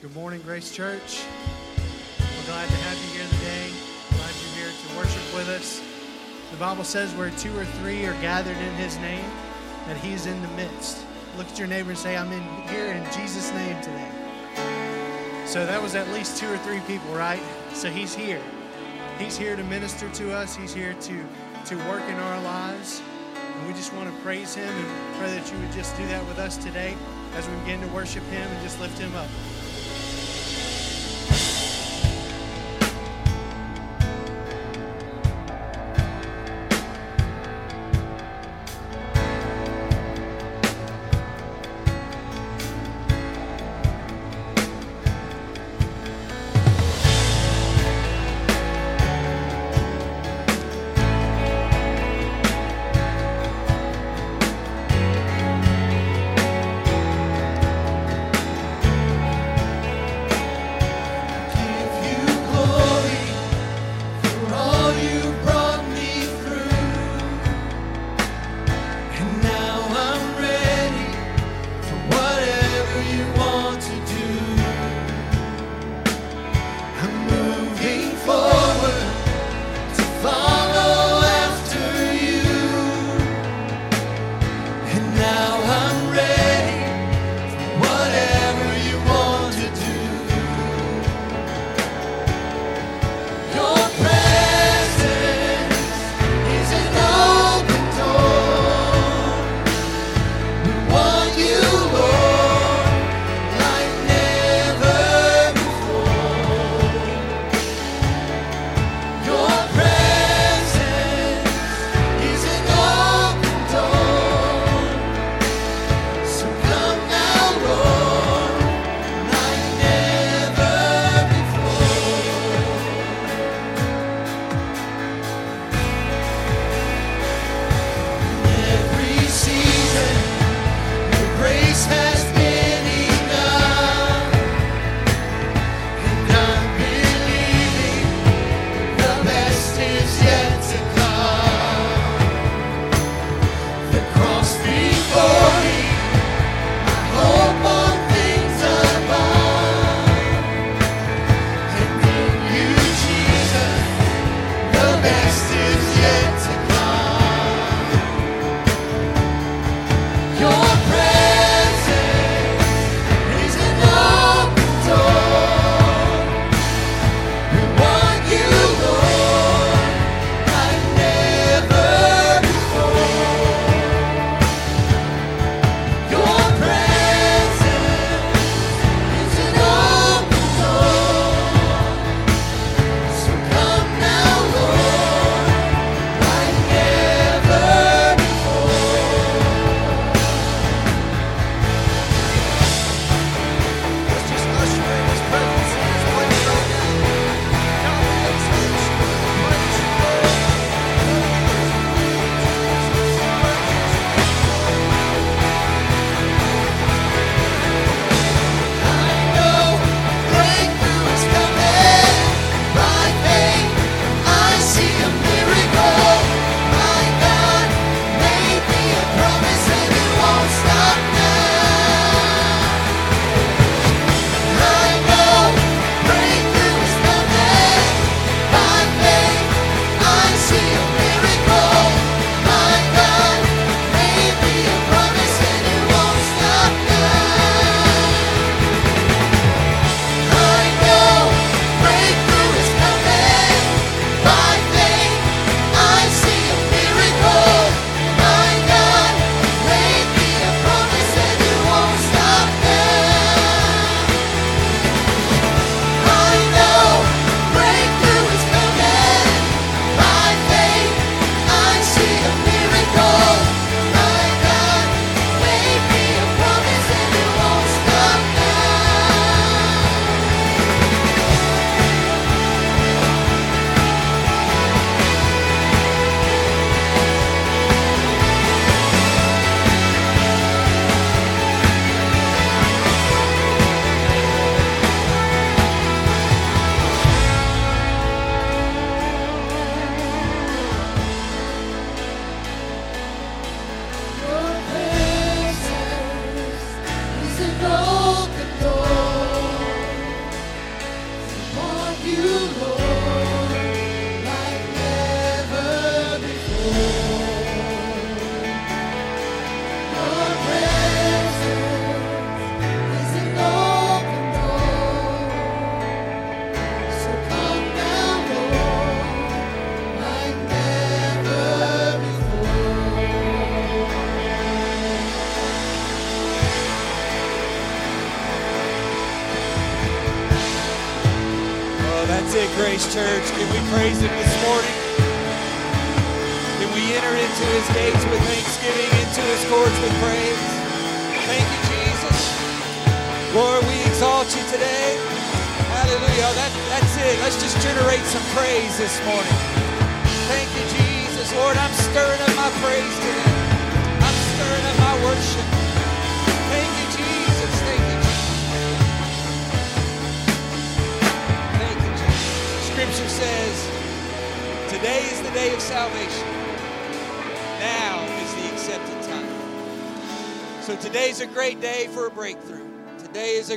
Good morning, Grace Church. We're glad to have you here today. Glad you're here to worship with us. The Bible says where two or three are gathered in His name, that He's in the midst. Look at your neighbor and say, I'm in here in Jesus' name today. So that was at least two or three people, right? So He's here. He's here to minister to us. He's here to, to work in our lives. And we just want to praise Him and pray that you would just do that with us today as we begin to worship Him and just lift Him up.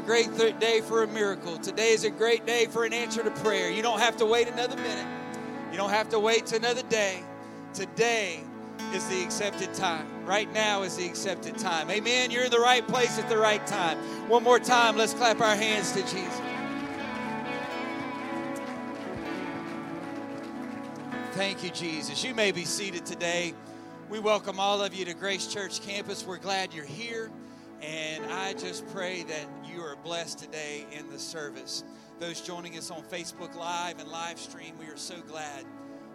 Great th- day for a miracle. Today is a great day for an answer to prayer. You don't have to wait another minute. You don't have to wait to another day. Today is the accepted time. Right now is the accepted time. Amen. You're in the right place at the right time. One more time, let's clap our hands to Jesus. Thank you, Jesus. You may be seated today. We welcome all of you to Grace Church campus. We're glad you're here. And I just pray that you are blessed today in the service. Those joining us on Facebook Live and live stream, we are so glad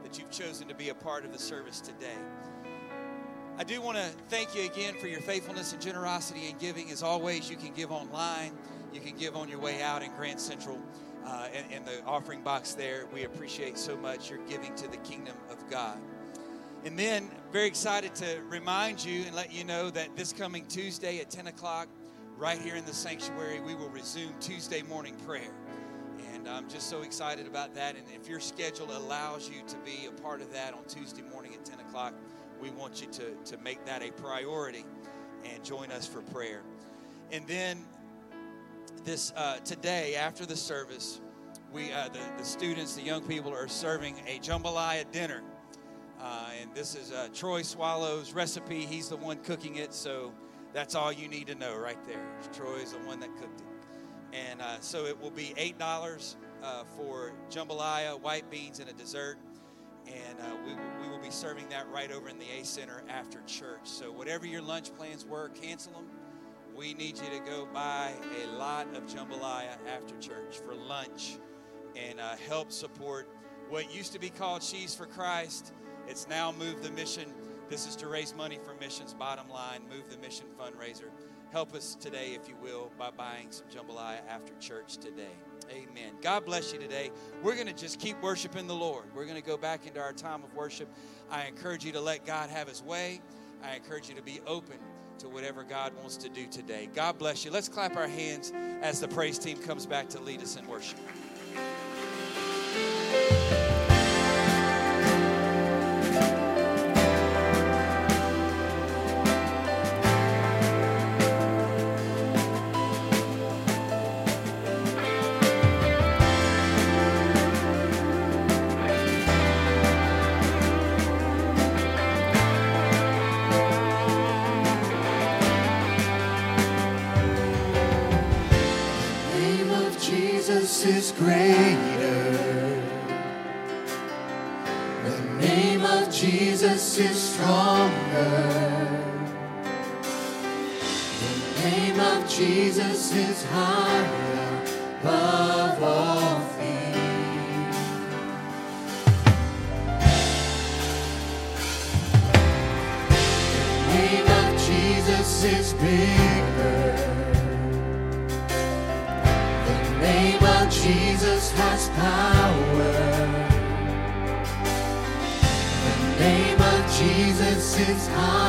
that you've chosen to be a part of the service today. I do want to thank you again for your faithfulness and generosity and giving. As always, you can give online, you can give on your way out in Grand Central uh, in, in the offering box there. We appreciate so much your giving to the kingdom of God. And then, very excited to remind you and let you know that this coming Tuesday at 10 o'clock, right here in the sanctuary, we will resume Tuesday morning prayer. And I'm just so excited about that. And if your schedule allows you to be a part of that on Tuesday morning at 10 o'clock, we want you to, to make that a priority and join us for prayer. And then this uh, today after the service, we uh, the, the students, the young people are serving a jambalaya dinner. Uh, and this is uh, Troy Swallow's recipe. He's the one cooking it, so that's all you need to know right there. Troy is the one that cooked it. And uh, so it will be $8 uh, for jambalaya, white beans, and a dessert. And uh, we, will, we will be serving that right over in the A Center after church. So whatever your lunch plans were, cancel them we need you to go buy a lot of jambalaya after church for lunch and uh, help support what used to be called Sheaves for Christ. It's now Move the Mission. This is to raise money for missions. Bottom line, Move the Mission fundraiser. Help us today, if you will, by buying some jambalaya after church today. Amen. God bless you today. We're going to just keep worshiping the Lord. We're going to go back into our time of worship. I encourage you to let God have his way. I encourage you to be open to whatever God wants to do today. God bless you. Let's clap our hands as the praise team comes back to lead us in worship. Is stronger. The name of Jesus is higher above all things. The name of Jesus is bigger. Jesus is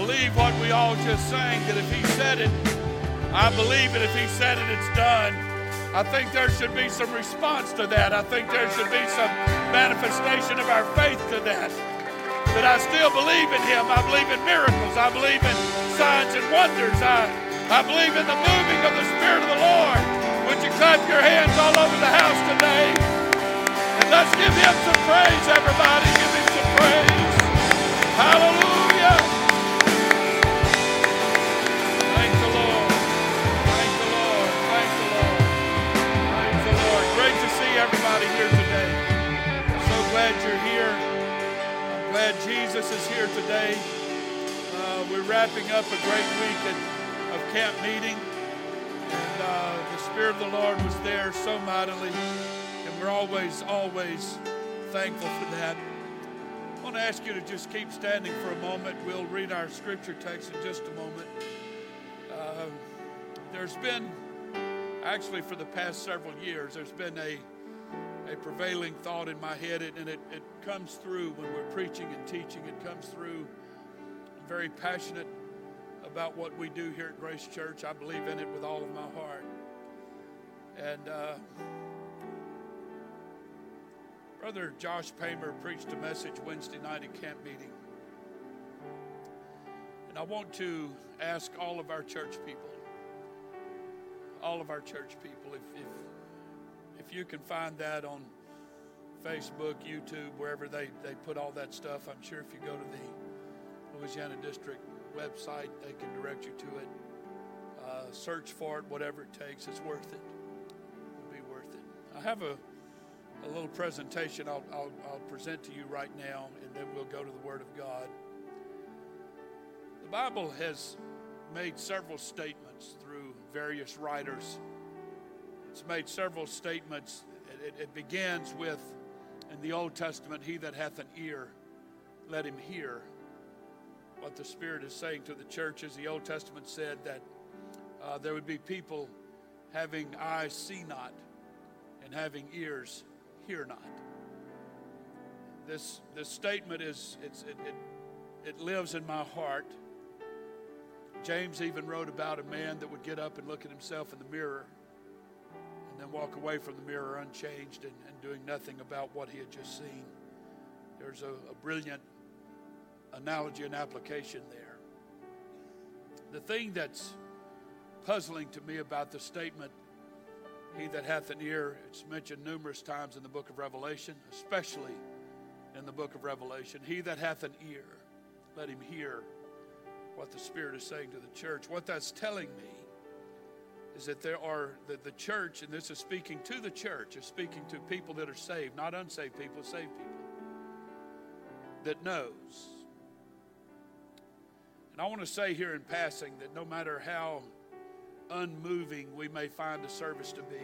believe what we all just sang, that if He said it, I believe it. If He said it, it's done. I think there should be some response to that. I think there should be some manifestation of our faith to that. That I still believe in Him. I believe in miracles. I believe in signs and wonders. I, I believe in the moving of the Spirit of the Lord. Would you clap your hands all over the house today? And let's give Him some praise, everybody. Give Him some praise. Hallelujah. Glad Jesus is here today. Uh, we're wrapping up a great week at, of camp meeting. And uh, the Spirit of the Lord was there so mightily. And we're always, always thankful for that. I want to ask you to just keep standing for a moment. We'll read our scripture text in just a moment. Uh, there's been, actually, for the past several years, there's been a, a prevailing thought in my head, and it, it comes through when we're preaching and teaching. It comes through. I'm very passionate about what we do here at Grace Church. I believe in it with all of my heart. And uh, Brother Josh Paymer preached a message Wednesday night at camp meeting. And I want to ask all of our church people, all of our church people, if, if, if you can find that on Facebook, YouTube, wherever they, they put all that stuff, I'm sure if you go to the Louisiana District website, they can direct you to it. Uh, search for it, whatever it takes, it's worth it. It'll be worth it. I have a a little presentation I'll, I'll, I'll, present to you right now, and then we'll go to the Word of God. The Bible has made several statements through various writers. It's made several statements. It, it, it begins with, in the Old Testament, He that hath an ear, let him hear what the Spirit is saying to the churches. The Old Testament said that uh, there would be people having eyes see not and having ears hear not. This, this statement is, it, it, it lives in my heart. James even wrote about a man that would get up and look at himself in the mirror then walk away from the mirror unchanged and, and doing nothing about what he had just seen. There's a, a brilliant analogy and application there. The thing that's puzzling to me about the statement he that hath an ear, it's mentioned numerous times in the book of Revelation, especially in the book of Revelation. He that hath an ear, let him hear what the Spirit is saying to the church. What that's telling me is that there are, that the church, and this is speaking to the church, is speaking to people that are saved, not unsaved people, saved people, that knows. And I want to say here in passing that no matter how unmoving we may find a service to be,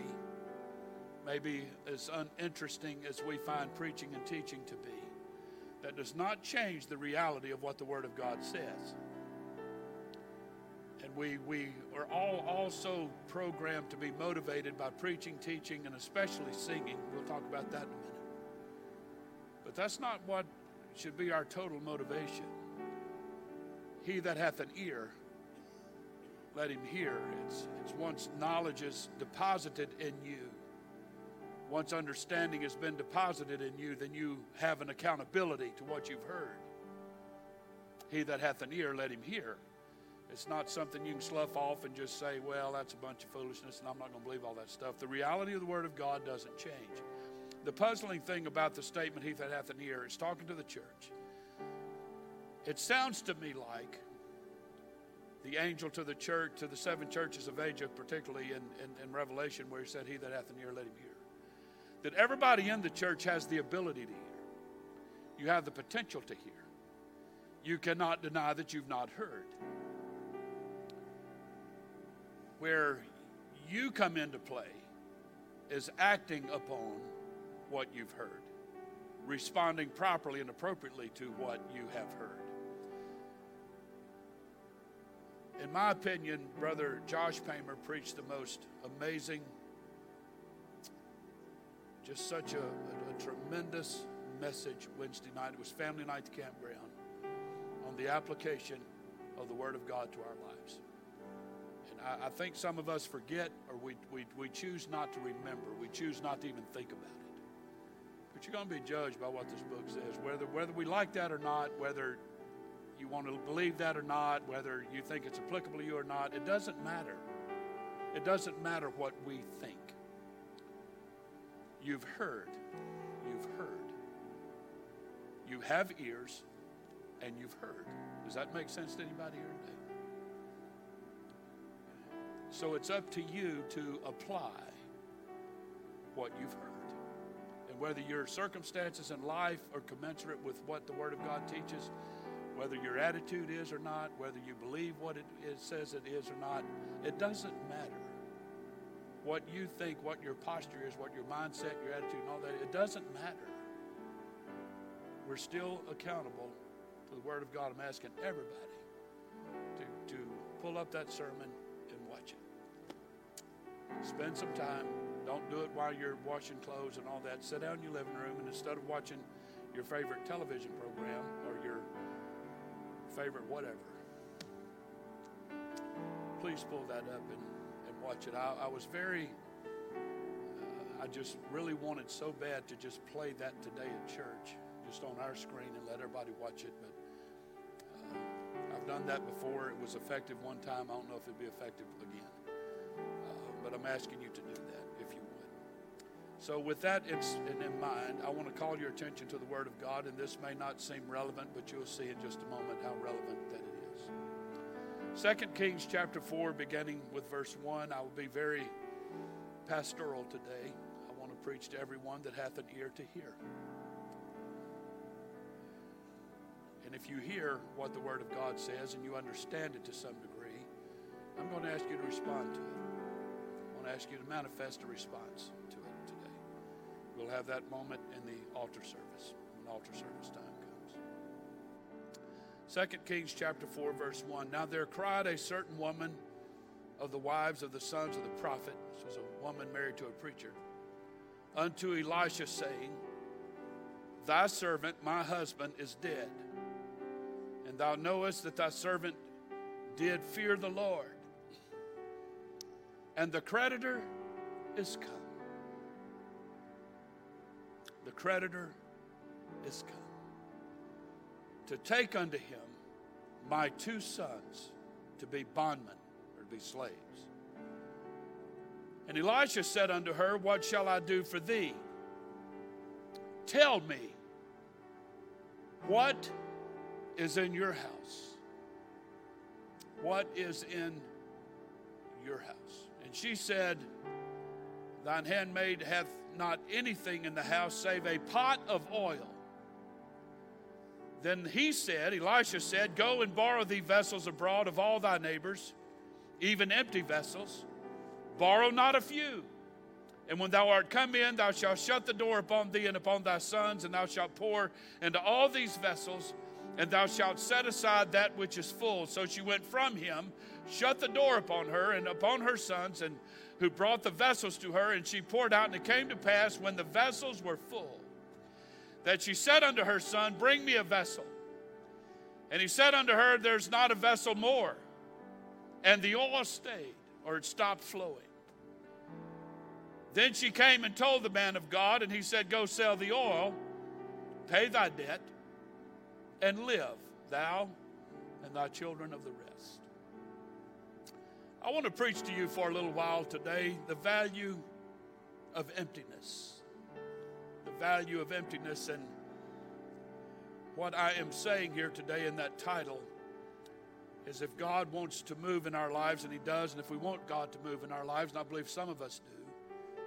maybe as uninteresting as we find preaching and teaching to be, that does not change the reality of what the Word of God says. And we, we are all also programmed to be motivated by preaching, teaching, and especially singing. We'll talk about that in a minute. But that's not what should be our total motivation. He that hath an ear, let him hear. It's, it's once knowledge is deposited in you, once understanding has been deposited in you, then you have an accountability to what you've heard. He that hath an ear, let him hear. It's not something you can slough off and just say, well, that's a bunch of foolishness and I'm not going to believe all that stuff. The reality of the Word of God doesn't change. The puzzling thing about the statement, he that hath an ear, is talking to the church. It sounds to me like the angel to the church, to the seven churches of Asia, particularly in, in, in, Revelation, where he said, He that hath an ear, let him hear. That everybody in the church has the ability to hear. You have the potential to hear. You cannot deny that you've not heard. Where you come into play is acting upon what you've heard, responding properly and appropriately to what you have heard. In my opinion, Brother Josh Paymer preached the most amazing, just such a, a, a tremendous message Wednesday night. It was family night at the campground on the application of the Word of God to our lives. I, I think some of us forget or we, we, we choose not to remember. We choose not to even think about it. But you're going to be judged by what this book says, whether, whether we like that or not, whether you want to believe that or not, whether you think it's applicable to you or not, it doesn't matter. It doesn't matter what we think. You've heard. You've heard. You have ears and you've heard. Does that make sense to anybody here today? So it's up to you to apply what you've heard. And whether your circumstances in life are commensurate with what the Word of God teaches, whether your attitude is or not, whether you believe what it, says it is or not, it doesn't matter. What you think, what your posture is, what your mindset, your attitude, and all that, it doesn't matter. We're still accountable to the Word of God. I'm asking everybody to, to pull up that sermon and watch it. Spend some time. Don't do it while you're washing clothes and all that. Sit down in your living room and instead of watching your favorite television program or your favorite whatever, please pull that up and, and watch it. I, I was very, uh, I just really wanted so bad to just play that today at church, just on our screen and let everybody watch it. But uh, I've done that before. It was effective one time. I don't know if it'd be effective again. But I'm asking you to do that if you would. So, with that in, in mind, I want to call your attention to the Word of God, and this may not seem relevant, but you'll see in just a moment how relevant that it is. 2 Kings chapter 4, beginning with verse 1, I will be very pastoral today. I want to preach to everyone that hath an ear to hear. And if you hear what the Word of God says and you understand it to some degree, I'm going to ask you to respond to it. To ask you to manifest a response to it today. We'll have that moment in the altar service when altar service time comes. 2 Kings chapter 4, verse 1. Now there cried a certain woman of the wives of the sons of the prophet, this was a woman married to a preacher, unto Elisha, saying, Thy servant, my husband, is dead. And thou knowest that thy servant did fear the Lord. And the creditor is come. The creditor is come to take unto him my two sons to be bondmen or to be slaves. And Elisha said unto her, What shall I do for thee? Tell me, what is in your house? What is in your house? She said, Thine handmaid hath not anything in the house save a pot of oil. Then he said, Elisha said, Go and borrow thee vessels abroad of all thy neighbors, even empty vessels. Borrow not a few. And when thou art come in, thou shalt shut the door upon thee and upon thy sons, and thou shalt pour into all these vessels, and thou shalt set aside that which is full. So she went from him, shut the door upon her and upon her sons, and who brought the vessels to her, and she poured out. And it came to pass when the vessels were full, that she said unto her son, Bring me a vessel. And he said unto her, There's not a vessel more. And the oil stayed, or it stopped flowing. Then she came and told the man of God, and he said, Go sell the oil, pay thy debt, and live, thou and thy children of the rest. I want to preach to you for a little while today the value of emptiness. The value of emptiness, and what I am saying here today in that title is if God wants to move in our lives, and He does, and if we want God to move in our lives, and I believe some of us do,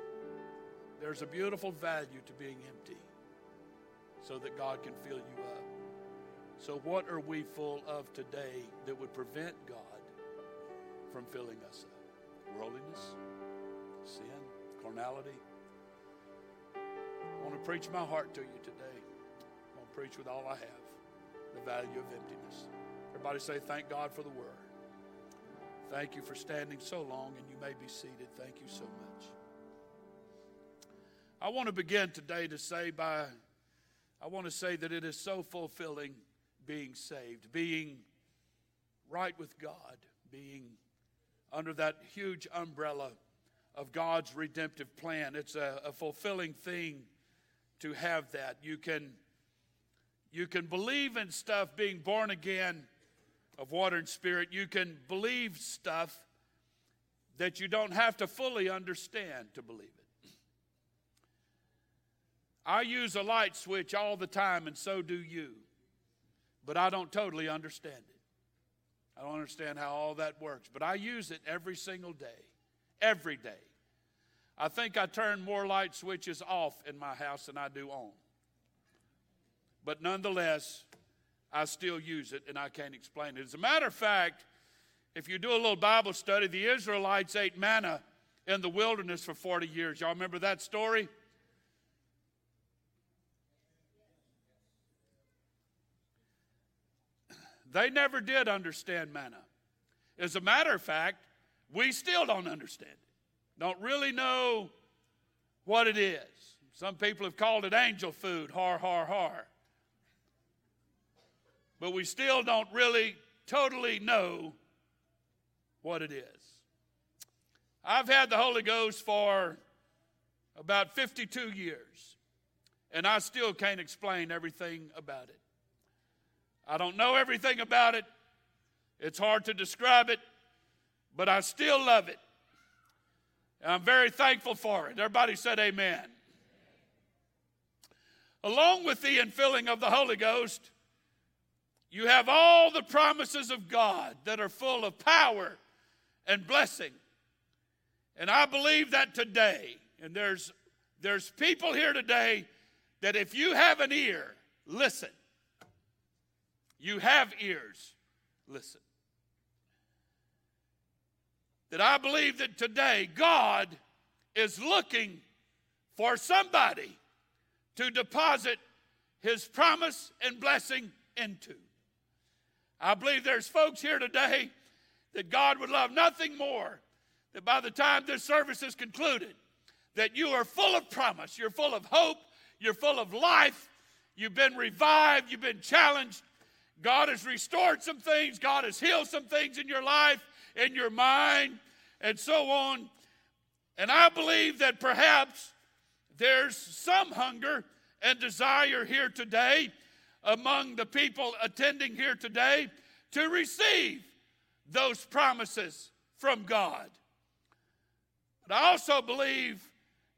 there's a beautiful value to being empty so that God can fill you up. So, what are we full of today that would prevent God from filling us up? worldliness, sin, carnality. I want to preach my heart to you today. I want to preach with all I have the value of emptiness. Everybody say, Thank God for the word. Thank you for standing so long, and you may be seated. Thank you so much. I want to begin today to say by I want to say that it is so fulfilling being saved, being right with God, being under that huge umbrella of God's redemptive plan. It's a, a fulfilling thing to have that. You can you can believe in stuff being born again of water and spirit. You can believe stuff that you don't have to fully understand to believe it. I use a light switch all the time, and so do you. But I don't totally understand it. I don't understand how all that works, but I use it every single day. Every day. I think I turn more light switches off in my house than I do on. But nonetheless, I still use it and I can't explain it. As a matter of fact, if you do a little Bible study, the Israelites ate manna in the wilderness for 40 years. Y'all remember that story? They never did understand manna. As a matter of fact, we still don't understand it. Don't really know what it is. Some people have called it angel food, har, har, har. But we still don't really totally know what it is. I've had the Holy Ghost for about 52 years, and I still can't explain everything about it. I don't know everything about it. It's hard to describe it, but I still love it. And I'm very thankful for it. Everybody said amen. Along with the infilling of the Holy Ghost, you have all the promises of God that are full of power and blessing. And I believe that today, and there's, there's people here today that if you have an ear, listen. You have ears, listen. That I believe that today God is looking for somebody to deposit his promise and blessing into. I believe there's folks here today that God would love nothing more that by the time this service is concluded, that you are full of promise, you're full of hope, you're full of life, you've been revived, you've been challenged, God has restored some things, God has healed some things in your life, in your mind, and so on. And I believe that perhaps there's some hunger and desire here today among the people attending here today to receive those promises from God. But I also believe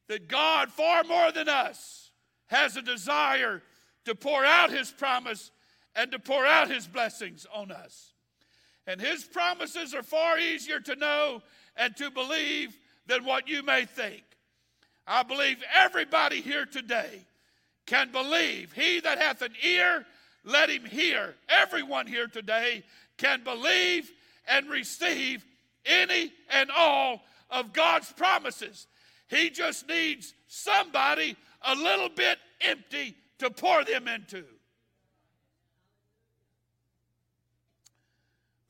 that God, far more than us, has a desire to pour out His promise and to pour out His blessings on us. And His promises are far easier to know and to believe than what you may think. I believe everybody here today can believe. He that hath an ear, let him hear. Everyone here today can believe and receive any and all of God's promises. He just needs somebody a little bit empty to pour them into.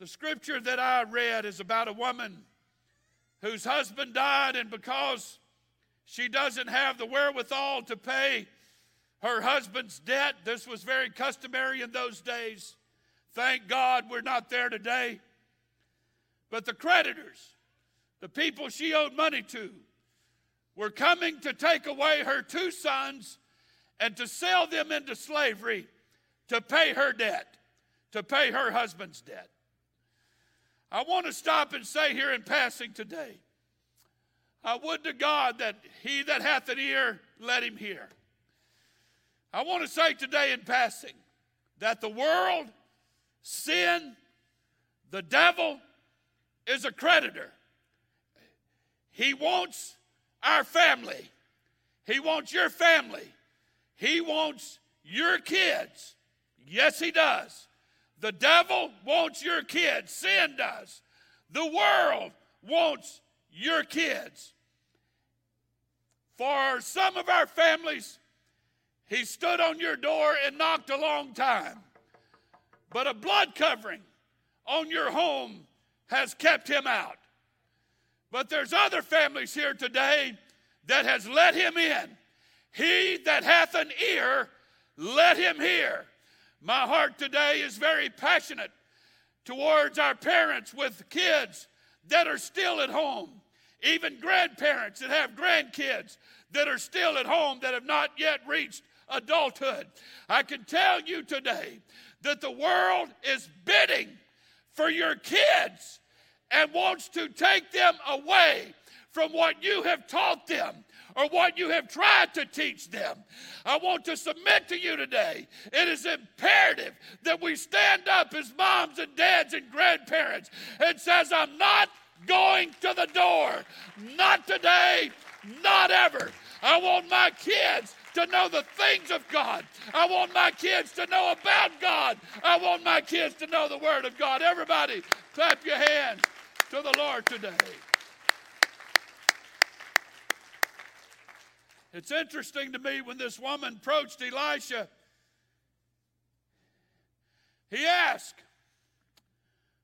The scripture that I read is about a woman whose husband died, and because she doesn't have the wherewithal to pay her husband's debt, this was very customary in those days. Thank God we're not there today. But the creditors, the people she owed money to, were coming to take away her two sons and to sell them into slavery to pay her debt, to pay her husband's debt. I want to stop and say here in passing today I would to God that he that hath an ear, let him hear. I want to say today in passing that the world, sin, the devil is a creditor. He wants our family, he wants your family, he wants your kids. Yes, he does. The devil wants your kids, sin does. The world wants your kids. For some of our families, he stood on your door and knocked a long time. But a blood covering on your home has kept him out. But there's other families here today that has let him in. He that hath an ear, let him hear. My heart today is very passionate towards our parents with kids that are still at home, even grandparents that have grandkids that are still at home that have not yet reached adulthood. I can tell you today that the world is bidding for your kids and wants to take them away from what you have taught them or what you have tried to teach them. I want to submit to you today. It is imperative that we stand up as moms and dads and grandparents and says, I'm not going to the door. Not today, not ever. I want my kids to know the things of God. I want my kids to know about God. I want my kids to know the Word of God. Everybody, clap your hands to the Lord today. It's interesting to me when this woman approached Elisha, he asked,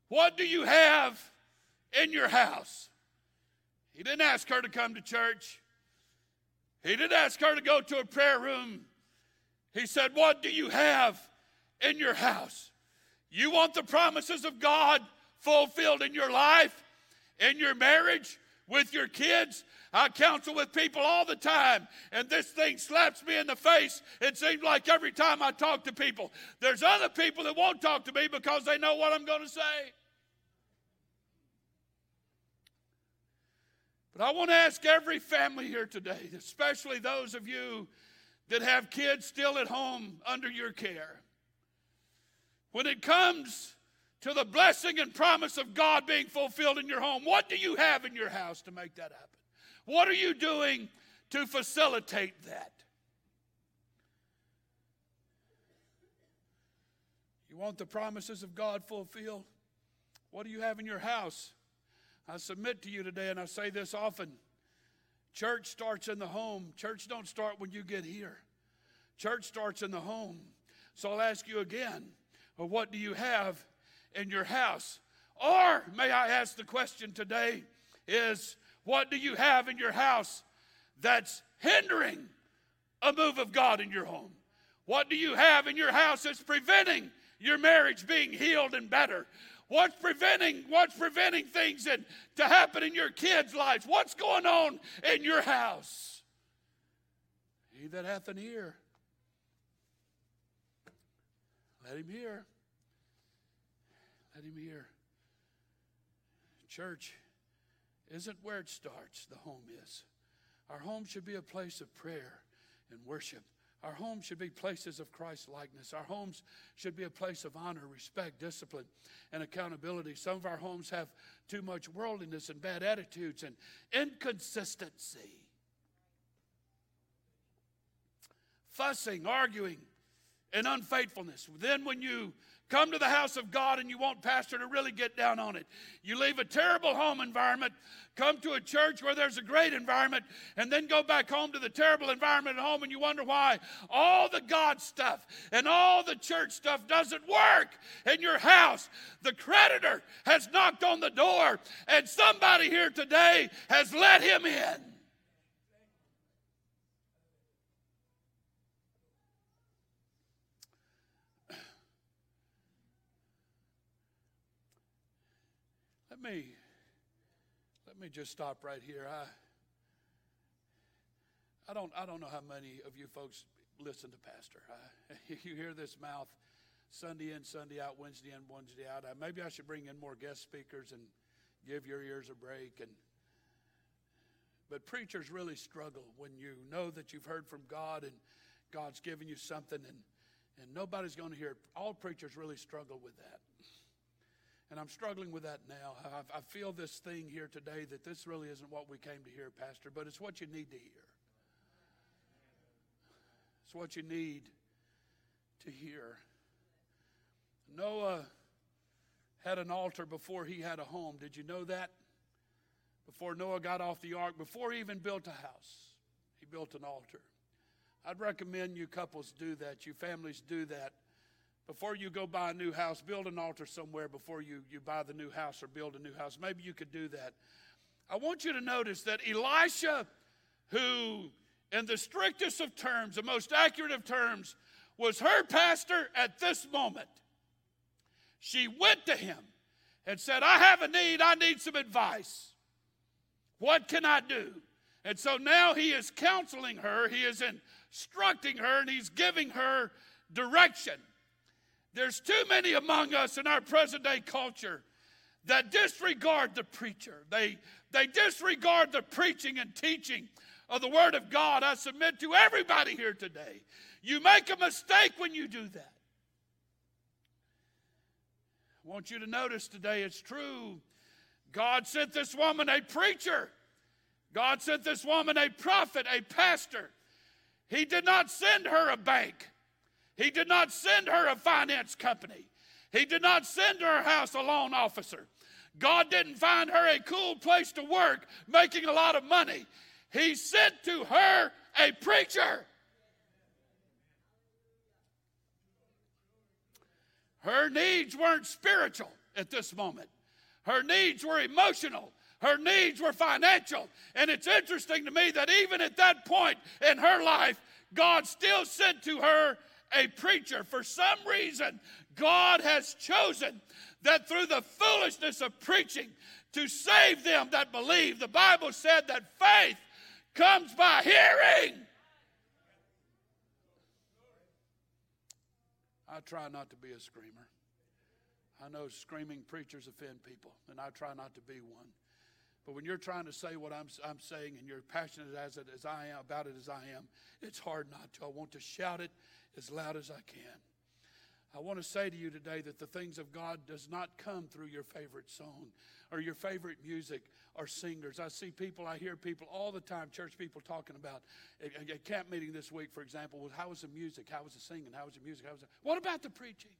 What do you have in your house? He didn't ask her to come to church. He didn't ask her to go to a prayer room. He said, What do you have in your house? You want the promises of God fulfilled in your life, in your marriage, with your kids? I counsel with people all the time, and this thing slaps me in the face. It seems like every time I talk to people, there's other people that won't talk to me because they know what I'm going to say. But I want to ask every family here today, especially those of you that have kids still at home under your care. When it comes to the blessing and promise of God being fulfilled in your home, what do you have in your house to make that happen? What are you doing to facilitate that? You want the promises of God fulfilled? What do you have in your house? I submit to you today, and I say this often church starts in the home. Church don't start when you get here, church starts in the home. So I'll ask you again well, what do you have in your house? Or may I ask the question today is what do you have in your house that's hindering a move of God in your home? What do you have in your house that's preventing your marriage being healed and better? What's preventing what's preventing things in, to happen in your kids' lives? What's going on in your house? He that hath an ear, let him hear. Him hear. Church isn't where it starts, the home is. Our home should be a place of prayer and worship our homes should be places of Christ likeness. Our homes should be a place of honor, respect, discipline, and accountability. Some of our homes have too much worldliness and bad attitudes and inconsistency. Fussing, arguing, and unfaithfulness. Then, when you come to the house of God and you want pastor to really get down on it. You leave a terrible home environment, come to a church where there's a great environment, and then go back home to the terrible environment at home and you wonder why all the God stuff and all the church stuff doesn't work in your house. The creditor has knocked on the door and somebody here today has let him in. Let me let me just stop right here. I I don't I don't know how many of you folks listen to pastor. I, you hear this mouth Sunday in, Sunday out, Wednesday in, Wednesday out. I, maybe I should bring in more guest speakers and give your ears a break and but preachers really struggle when you know that you've heard from God and God's given you something and and nobody's going to hear it. All preachers really struggle with that. And I'm struggling with that now. I, I feel this thing here today that this really isn't what we came to hear, Pastor, but it's what you need to hear. It's what you need to hear. Noah had an altar before he had a home. Did you know that? before Noah got off the ark, before he even built a house, he built an altar. I'd recommend you couples do that, you families do that. Before you go buy a new house, build an altar somewhere before you, you buy the new house or build a new house. Maybe you could do that. I want you to notice that Elisha, who, in the strictest of terms, the most accurate of terms, was her pastor at this moment, she went to him and said, I have a need, I need some advice. What can I do? And so now he is counseling her, he is instructing her, and he's giving her direction. There's too many among us in our present day culture that disregard the preacher. They, they disregard the preaching and teaching of the Word of God. I submit to everybody here today. You make a mistake when you do that. I want you to notice today it's true. God sent this woman a preacher. God sent this woman a prophet, a pastor. He did not send her a bank. He did not send her a finance company. He did not send her a house a loan officer. God didn't find her a cool place to work making a lot of money. He sent to her a preacher. Her needs weren't spiritual at this moment, her needs were emotional. Her needs were financial. And it's interesting to me that even at that point in her life, God still sent to her a preacher. For some reason, God has chosen that through the foolishness of preaching to save them that believe. The Bible said that faith comes by hearing. I try not to be a screamer. I know screaming preachers offend people, and I try not to be one. But when you're trying to say what I'm, I'm saying and you're passionate as, it, as I am about it as I am, it's hard not to. I want to shout it as loud as I can. I want to say to you today that the things of God does not come through your favorite song or your favorite music or singers. I see people, I hear people all the time, church people talking about a, camp meeting this week, for example, was how was the music? How was the singing? How was the music? How was the, what about the preaching?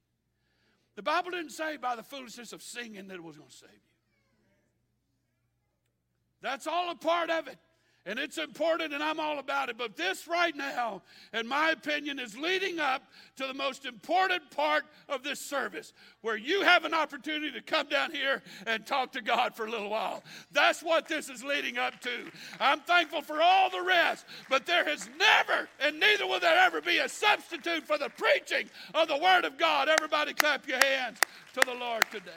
The Bible didn't say by the foolishness of singing that it was going to save you. That's all a part of it and it's important and I'm all about it. But this right now, in my opinion, is leading up to the most important part of this service where you have an opportunity to come down here and talk to God for a little while. That's what this is leading up to. I'm thankful for all the rest, but there has never, and neither will there ever be, a substitute for the preaching of the Word of God. Everybody clap your hands to the Lord today.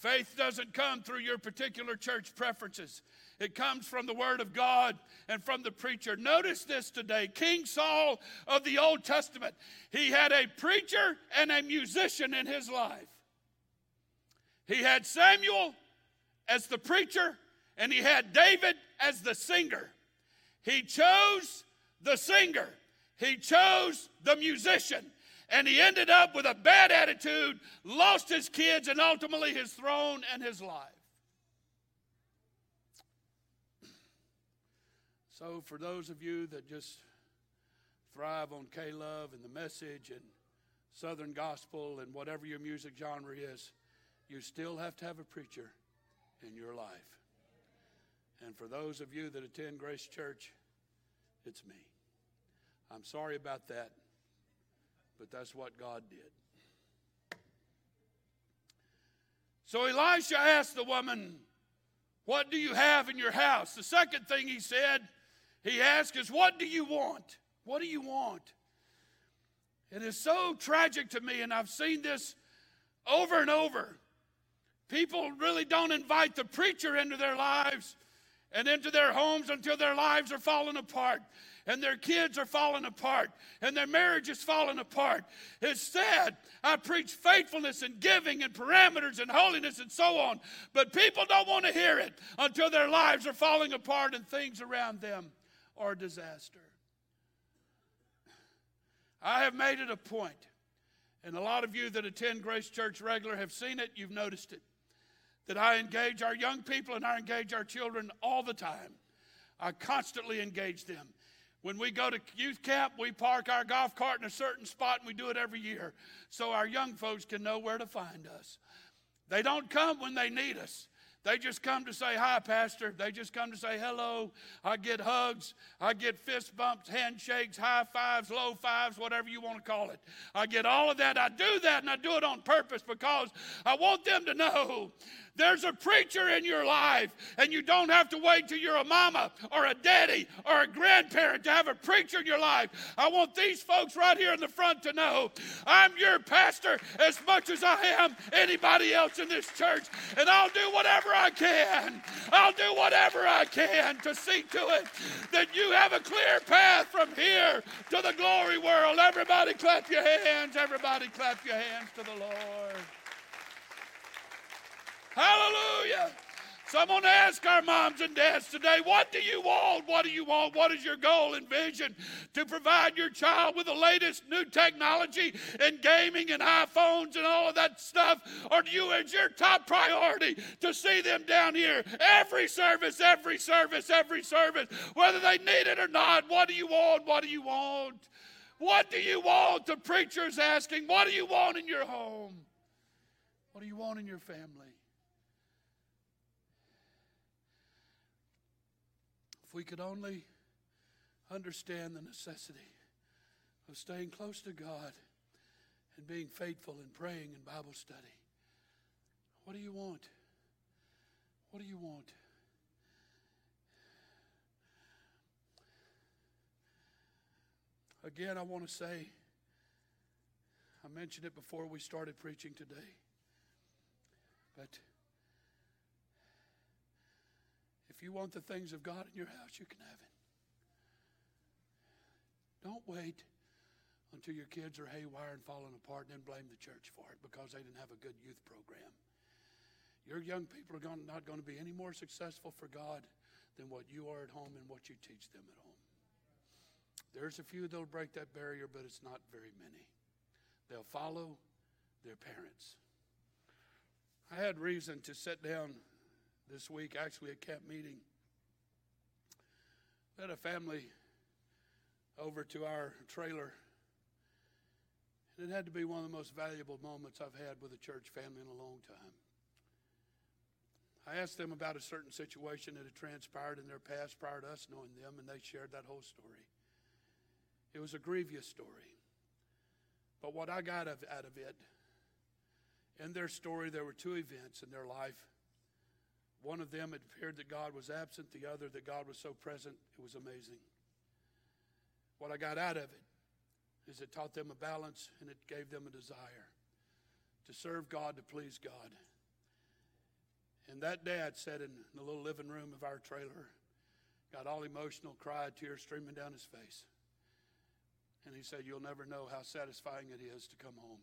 Faith doesn't come through your particular church preferences. It comes from the Word of God and from the preacher. Notice this today King Saul of the Old Testament, he had a preacher and a musician in his life. He had Samuel as the preacher, and he had David as the singer. He chose the singer, he chose the musician, and he ended up with a bad attitude, lost his kids, and ultimately his throne and his life. So, for those of you that just thrive on K Love and the message and Southern gospel and whatever your music genre is, you still have to have a preacher in your life. And for those of you that attend Grace Church, it's me. I'm sorry about that but that's what God did. So Elisha asked the woman, What do you have in your house? The second thing he said, he asked is, What do you want? What do you want? It is so tragic to me, and I've seen this over and over. People really don't invite the preacher into their lives and into their homes until their lives are falling apart and their kids are falling apart and their marriage is falling apart. Instead. I preach faithfulness and giving and parameters and holiness and so on, but people don't want to hear it until their lives are falling apart and things around them are a disaster. I have made it a point, and a lot of you that attend Grace Church regular have seen it, you've noticed it, that I engage our young people and I engage our children all the time. I constantly engage them. When we go to youth camp, we park our golf cart in a certain spot and we do it every year so our young folks can know where to find us. They don't come when they need us. They just come to say hi, Pastor. They just come to say hello. I get hugs. I get fist bumps, handshakes, high fives, low fives, whatever you want to call it. I get all of that. I do that and I do it on purpose because I want them to know there's a preacher in your life, and you don't have to wait till you're a mama or a daddy or a grandparent to have a preacher in your life. I want these folks right here in the front to know I'm your pastor as much as I am anybody else in this church, and I'll do whatever I can. I'll do whatever I can to see to it that you have a clear path from here to the glory world. Everybody clap your hands. Everybody clap your hands to the Lord. Hallelujah. So I'm going to ask our moms and dads today, what do you want? What do you want? What is your goal and vision? To provide your child with the latest new technology and gaming and iPhones and all of that stuff? Or do you, is your top priority to see them down here every service, every service, every service, whether they need it or not? What do you want? What do you want? What do you want? The preacher's asking, what do you want in your home? What do you want in your family? If we could only understand the necessity of staying close to God and being faithful in praying and Bible study. What do you want? What do you want? Again, I want to say, I mentioned it before we started preaching today, but If you want the things of God in your house, you can have it. Don't wait until your kids are haywire and falling apart and then blame the church for it because they didn't have a good youth program. Your young people are not going to be any more successful for God than what you are at home and what you teach them at home. There's a few that'll break that barrier, but it's not very many. They'll follow their parents. I had reason to sit down this week, actually, a camp meeting. We had a family over to our trailer. And it had to be one of the most valuable moments I've had with a church family in a long time. I asked them about a certain situation that had transpired in their past prior to us knowing them, and they shared that whole story. It was a grievous story. But what I got out of it, in their story, there were two events in their life one of them, it appeared that God was absent, the other, that God was so present, it was amazing. What I got out of it is it taught them a balance and it gave them a desire to serve God, to please God. And that dad sat in the little living room of our trailer, got all emotional, cried, tears streaming down his face. And he said, You'll never know how satisfying it is to come home.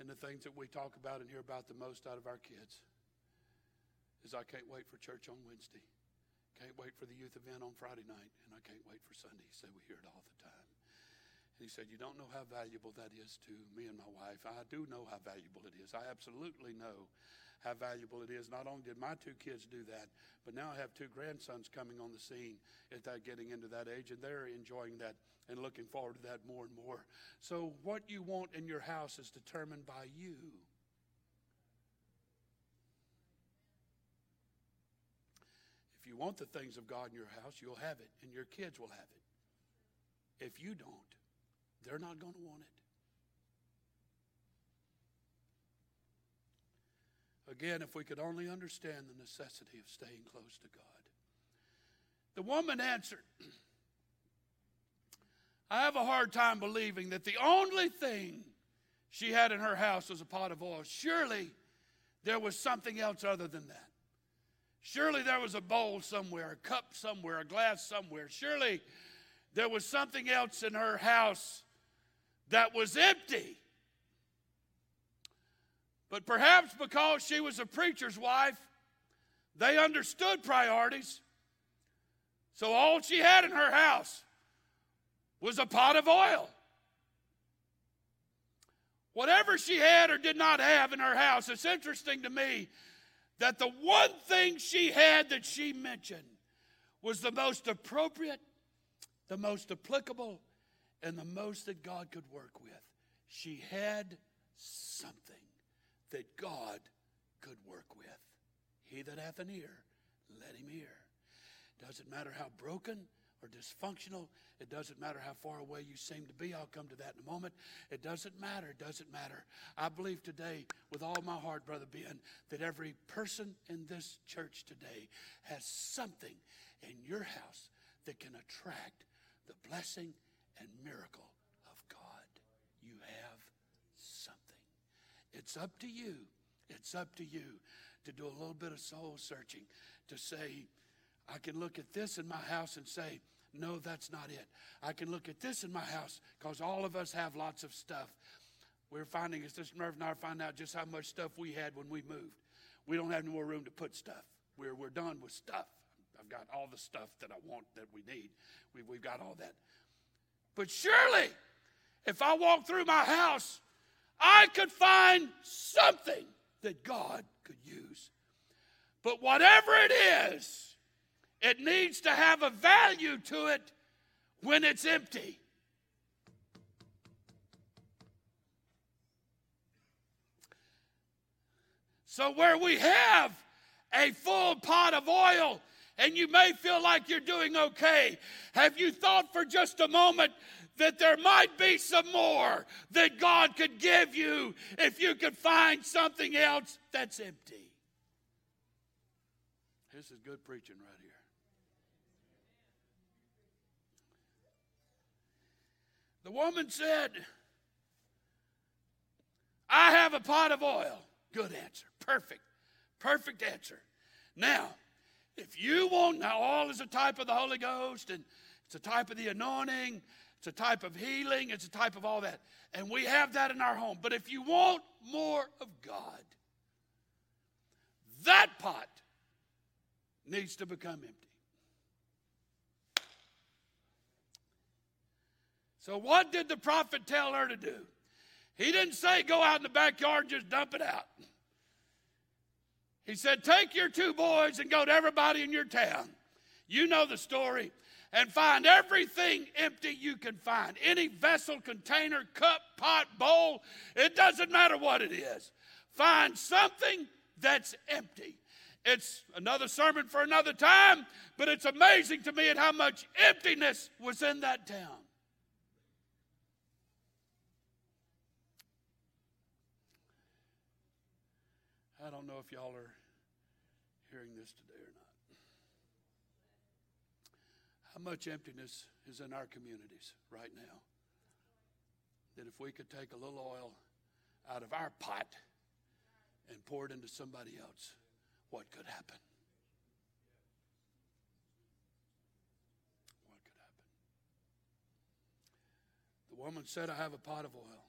And the things that we talk about and hear about the most out of our kids is I can't wait for church on Wednesday. Can't wait for the youth event on Friday night, and I can't wait for Sunday. He said, We hear it all the time. And he said, You don't know how valuable that is to me and my wife. I do know how valuable it is. I absolutely know how valuable it is. Not only did my two kids do that, but now I have two grandsons coming on the scene at that getting into that age, and they're enjoying that and looking forward to that more and more. So, what you want in your house is determined by you. You want the things of God in your house, you'll have it, and your kids will have it. If you don't, they're not going to want it. Again, if we could only understand the necessity of staying close to God. The woman answered, I have a hard time believing that the only thing she had in her house was a pot of oil. Surely there was something else other than that. Surely there was a bowl somewhere, a cup somewhere, a glass somewhere. Surely there was something else in her house that was empty. But perhaps because she was a preacher's wife, they understood priorities. So all she had in her house was a pot of oil. Whatever she had or did not have in her house, it's interesting to me that the one thing she had that she mentioned was the most appropriate, the most applicable, and the most that God could work with. She had something that God could work with. He that hath an ear, let him hear. Doesn't matter how broken or dysfunctional, it doesn't matter how far away you seem to be. I'll come to that in a moment. It doesn't matter. It doesn't matter. I believe today, with all my heart, Brother Ben, that every person in this church today has something in your house that can attract the blessing and miracle of God. You have something. It's up to you. It's up to you to do a little bit of soul searching, to say, I can look at this in my house and say, no, that's not it. I can look at this in my house because all of us have lots of stuff. We're finding, as this Merv and I finding out just how much stuff we had when we moved. We don't have any more room to put stuff. We're, we're done with stuff. I've got all the stuff that I want that we need. We, we've got all that. But surely, if I walk through my house, I could find something that God could use. But whatever it is, it needs to have a value to it when it's empty. So, where we have a full pot of oil and you may feel like you're doing okay, have you thought for just a moment that there might be some more that God could give you if you could find something else that's empty? This is good preaching right. The woman said, I have a pot of oil. Good answer. Perfect. Perfect answer. Now, if you want, now oil is a type of the Holy Ghost and it's a type of the anointing, it's a type of healing, it's a type of all that. And we have that in our home. But if you want more of God, that pot needs to become empty. So, what did the prophet tell her to do? He didn't say go out in the backyard and just dump it out. He said, Take your two boys and go to everybody in your town. You know the story. And find everything empty you can find. Any vessel, container, cup, pot, bowl, it doesn't matter what it is. Find something that's empty. It's another sermon for another time, but it's amazing to me at how much emptiness was in that town. I don't know if y'all are hearing this today or not. How much emptiness is in our communities right now? That if we could take a little oil out of our pot and pour it into somebody else, what could happen? What could happen? The woman said, I have a pot of oil.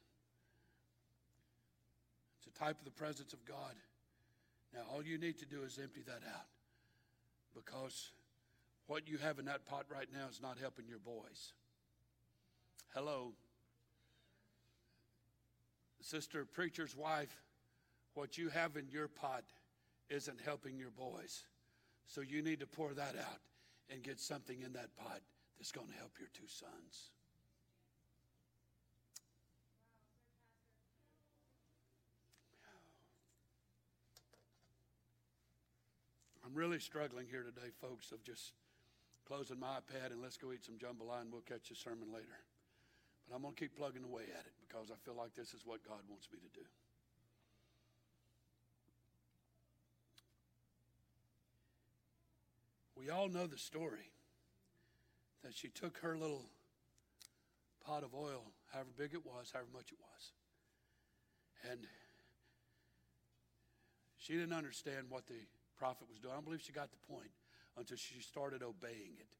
It's a type of the presence of God. Now, all you need to do is empty that out because what you have in that pot right now is not helping your boys. Hello. Sister, preacher's wife, what you have in your pot isn't helping your boys. So you need to pour that out and get something in that pot that's going to help your two sons. I'm really struggling here today, folks, of just closing my iPad and let's go eat some jambalaya and we'll catch the sermon later. But I'm going to keep plugging away at it because I feel like this is what God wants me to do. We all know the story that she took her little pot of oil, however big it was, however much it was, and she didn't understand what the prophet was doing. I don't believe she got the point until she started obeying it.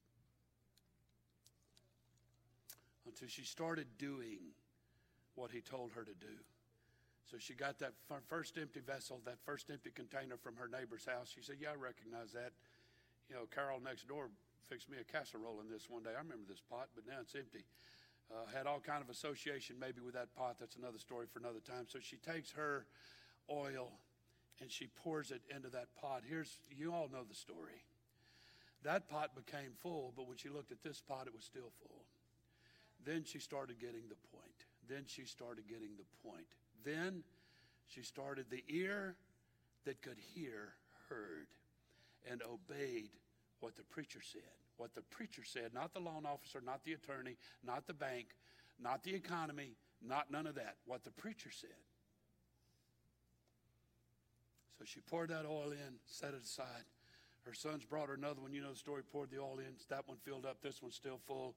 Until she started doing what he told her to do. So she got that first empty vessel, that first empty container from her neighbor's house. She said, Yeah, I recognize that. You know, Carol next door fixed me a casserole in this one day. I remember this pot, but now it's empty. Uh, had all kind of association maybe with that pot. That's another story for another time. So she takes her oil and she pours it into that pot. Here's, you all know the story. That pot became full, but when she looked at this pot, it was still full. Then she started getting the point. Then she started getting the point. Then She started the ear that could hear heard and obeyed what the preacher said. What the preacher said, not the loan officer, not the attorney, not the bank, not the economy, not none of that. What the preacher said. So she poured that oil in, set it aside. Her sons brought her another one. You know the story, poured the oil in. That one filled up. This one's still full.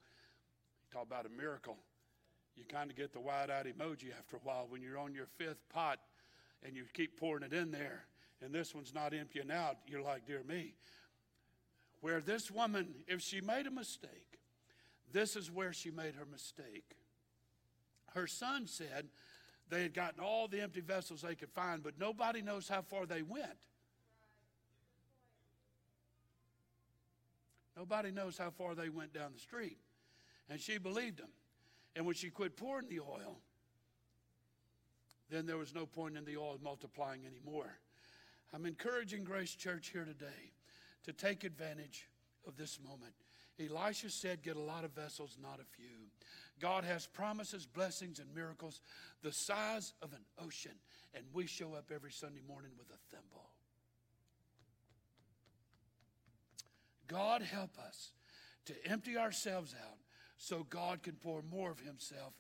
Talk about a miracle. You kind of get the wide eyed emoji after a while when you're on your fifth pot and you keep pouring it in there and this one's not emptying out. You're like, dear me. Where this woman, if she made a mistake, this is where she made her mistake. Her son said they had gotten all the empty vessels they could find, but nobody knows how far they went. Nobody knows how far they went down the street. And she believed him. And when she quit pouring the oil, then there was no point in the oil multiplying anymore. I'm encouraging Grace Church here today to take advantage of this moment. Elisha said, Get a lot of vessels, not a few. God has promises, blessings, and miracles the size of an ocean, and we show up every Sunday morning with a thimble. God help us to empty ourselves out so God can pour more of Himself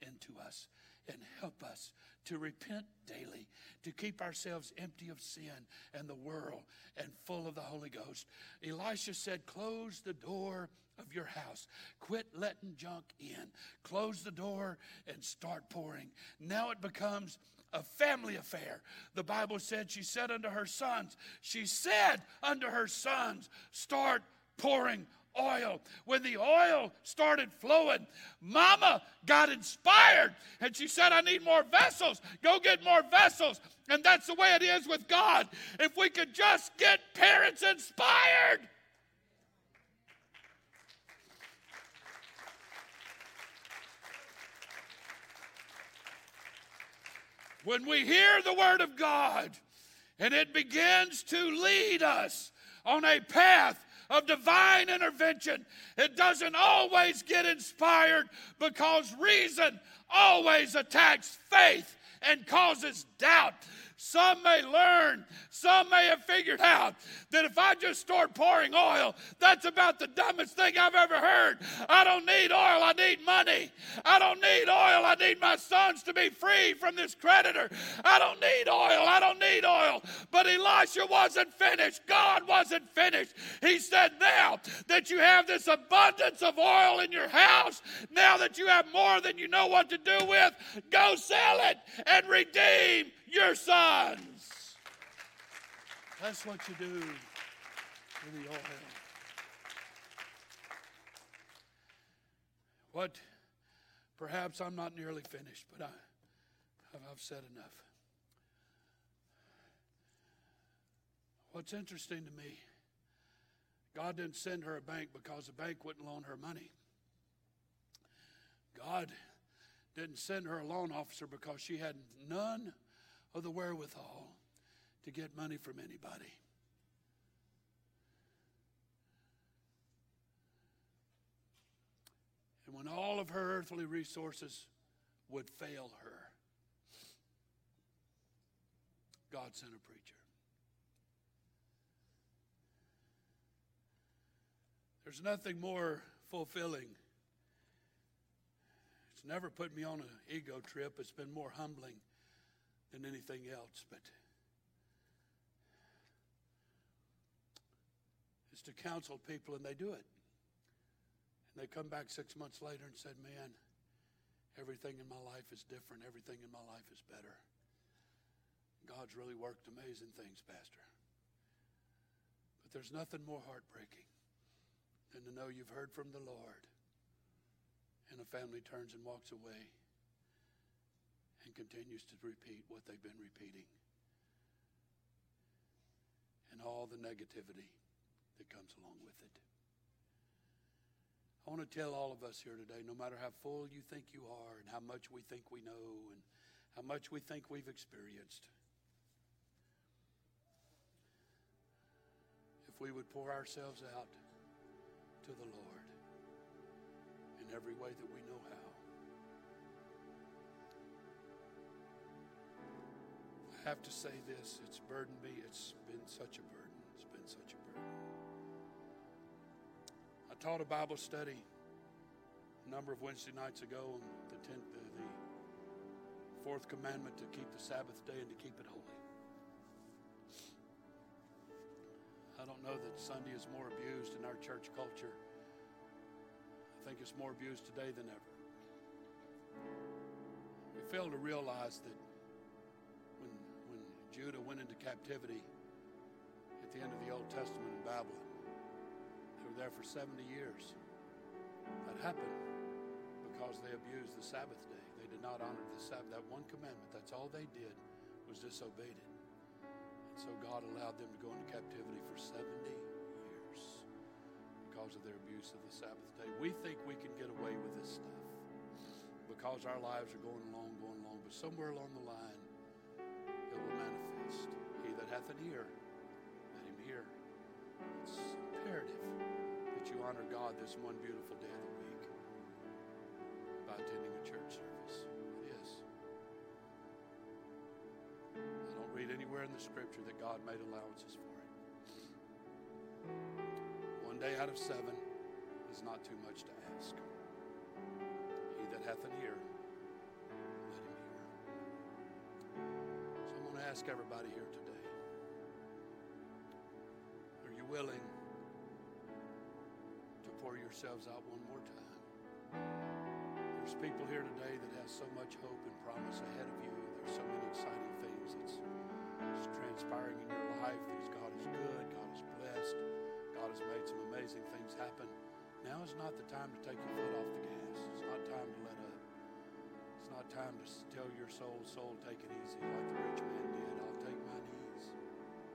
into us and help us to repent daily, to keep ourselves empty of sin and the world and full of the Holy Ghost. Elisha said, Close the door of your house. Quit letting junk in. Close the door and start pouring. Now it becomes a family affair. The Bible said, She said unto her sons, She said unto her sons, Start pouring oil. When the oil started flowing, Mama got inspired and she said, I need more vessels. Go get more vessels. And that's the way it is with God. If we could just get parents inspired. When we hear the Word of God and it begins to lead us on a path of divine intervention. It doesn't always get inspired because reason always attacks faith and causes doubt. Some may learn, some may have figured out that if I just start pouring oil, that's about the dumbest thing I've ever heard. I don't need oil, I need money. I don't need oil, I need my sons to be free from this creditor. I don't need oil, I don't need oil. But Elisha wasn't finished, God wasn't finished. He said, Now that you have this abundance of oil in your house, now that you have more than you know what to do with, go sell it and redeem your sons. That's what you do with the oil. What, perhaps I'm not nearly finished, but I, I've said enough. What's interesting to me, God didn't send her a bank because the bank wouldn't loan her money. God didn't send her a loan officer because she had none of the wherewithal to get money from anybody. And when all of her earthly resources would fail her, God sent a preacher. There's nothing more fulfilling. It's never put me on an ego trip. It's been more humbling than anything else, but it's to counsel people, and they do it. And they come back six months later and said, Man, everything in my life is different. Everything in my life is better. God's really worked amazing things, Pastor. But there's nothing more heartbreaking than to know you've heard from the Lord and a family turns and walks away and continues to repeat what they've been repeating and all the negativity that comes along with it. I want to tell all of us here today no matter how full you think you are and how much we think we know and how much we think we've experienced, if we would pour ourselves out to the Lord in every way that we know how. Have to say this it's burdened me. It's been such a burden. It's been such a burden. I taught a Bible study a number of Wednesday nights ago on the, tenth, the, the fourth commandment to keep the Sabbath day and to keep it holy. I don't know that Sunday is more abused in our church culture. I think it's more abused today than ever. We fail to realize that Judah went into captivity at the end of the Old Testament in Babylon, they were there for 70 years. That happened because they abused the Sabbath day. They did not honor the Sabbath. That one commandment, that's all they did was disobeyed it. And so God allowed them to go into captivity for 70 years because of their abuse of the Sabbath day. We think we can get away with this stuff because our lives are going along, going along. But somewhere along the line, it will manifest. He that hath an ear, let him hear. It's imperative that you honor God this one beautiful day of the week by attending a church service. It is. I don't read anywhere in the scripture that God made allowances for it. One day out of seven is not too much to ask. He that hath an ear, ask everybody here today are you willing to pour yourselves out one more time? There's people here today that has so much hope and promise ahead of you. There's so many exciting things that's, that's transpiring in your life. There's God is good, God is blessed, God has made some amazing things happen. Now is not the time to take your foot off the gas. It's not time to let up. It's not time to tell your soul, soul, take it easy like the rich man did. I'll take my ease.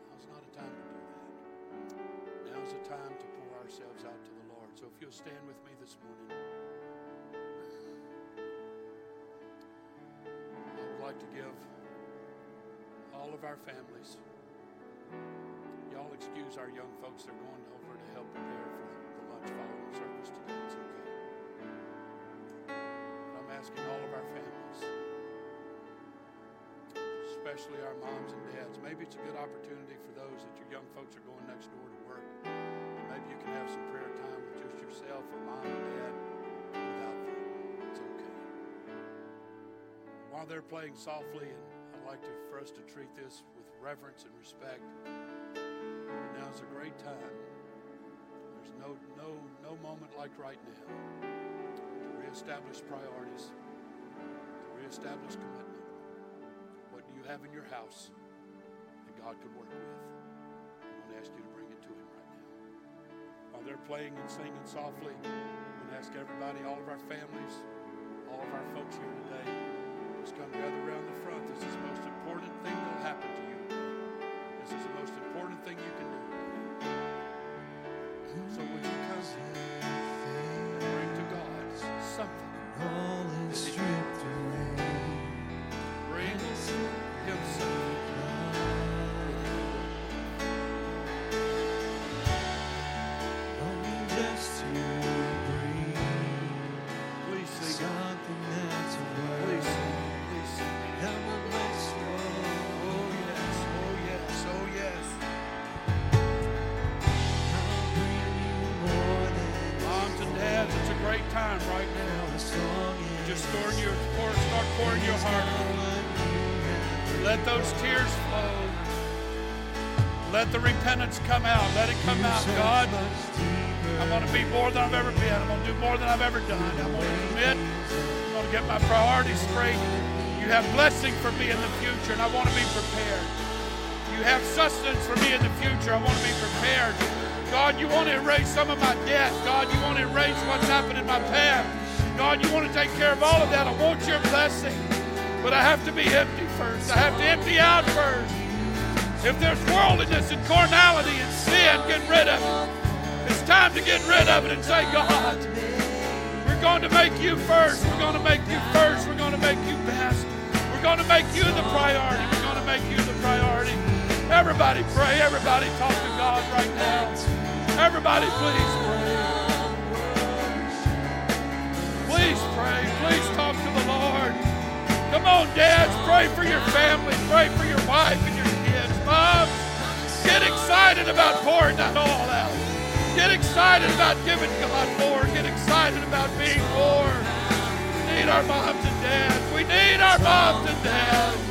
Now's not a time to do that. Now's a time to pour ourselves out to the Lord. So if you'll stand with me this morning. I would like to give all of our families. Y'all excuse our young folks. They're going over to help prepare for the lunch following service today. It's okay. Asking all of our families, especially our moms and dads, maybe it's a good opportunity for those that your young folks are going next door to work. Maybe you can have some prayer time with just yourself or mom and dad without them. It's okay. While they're playing softly, and I'd like to, for us to treat this with reverence and respect, now's a great time. There's no, no, no moment like right now reestablish priorities, to reestablish commitment. What do you have in your house that God could work with? I want to ask you to bring it to Him right now. While they're playing and singing softly, I'm going to ask everybody, all of our families, all of our folks here today, just come gather around the front. This is the most important thing that'll happen to you. This is the most important thing you can do. So would you come All is stripped away. Just your pour, start pouring your heart. Let those tears flow. Let the repentance come out. Let it come out. God, I'm going to be more than I've ever been. I'm going to do more than I've ever done. I'm going to commit. I'm going to get my priorities straight. You have blessing for me in the future, and I want to be prepared. You have sustenance for me in the future. I want to be prepared. God, you want to erase some of my debt. God, you want to erase what's happened in my past. God, you want to take care of all of that. I want your blessing. But I have to be empty first. I have to empty out first. If there's worldliness and carnality and sin, get rid of it. It's time to get rid of it and say, God, we're going to make you first. We're going to make you first. We're going to make you best. We're going to make you the priority. We're going to make you the priority. Everybody pray. Everybody talk to God right now. Everybody please pray. on, dads. Pray for your family. Pray for your wife and your kids. Moms, get excited about pouring that all out. Get excited about giving God more. Get excited about being more. We need our moms and dads. We need our moms and dads.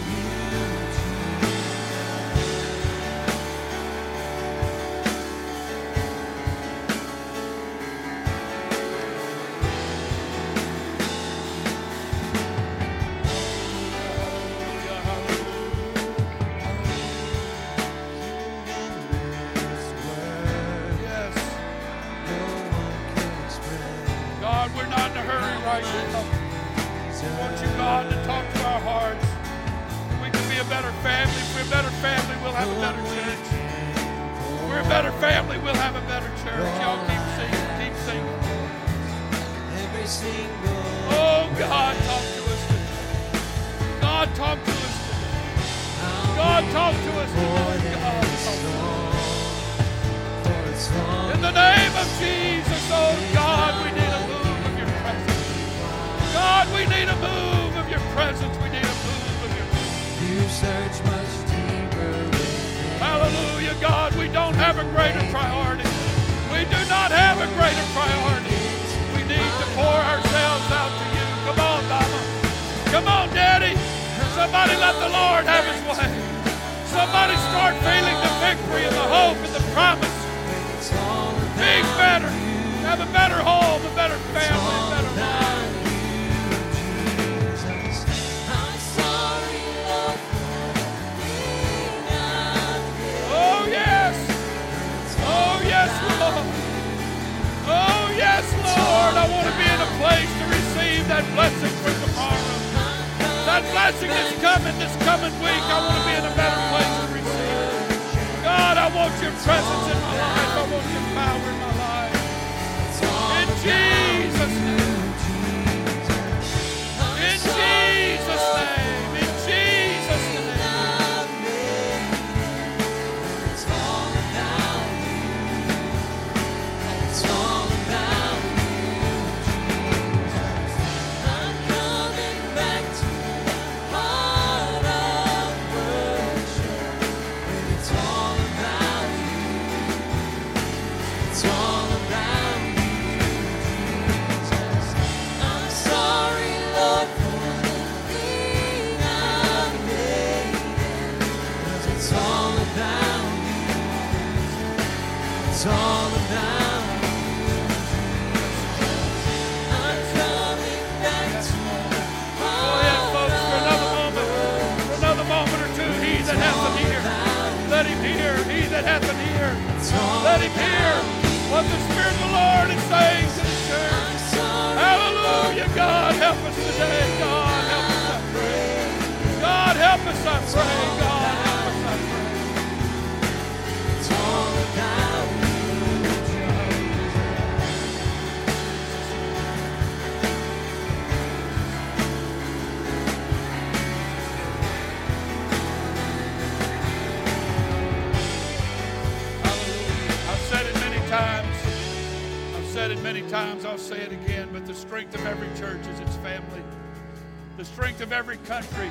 strength of every country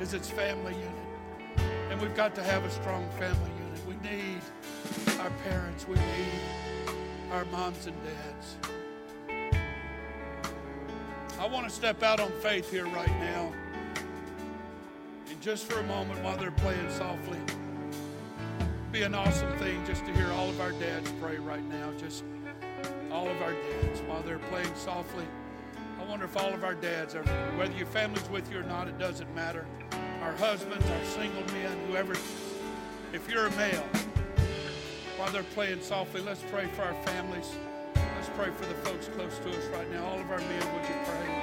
is its family unit. And we've got to have a strong family unit. We need our parents, we need our moms and dads. I want to step out on faith here right now. And just for a moment, while they're playing softly, be an awesome thing just to hear all of our dads pray right now. Just all of our dads while they're playing softly wonder if all of our dads, are, whether your family's with you or not, it doesn't matter. Our husbands, our single men, whoever, if you're a male, while they're playing softly, let's pray for our families. Let's pray for the folks close to us right now. All of our men, would you pray?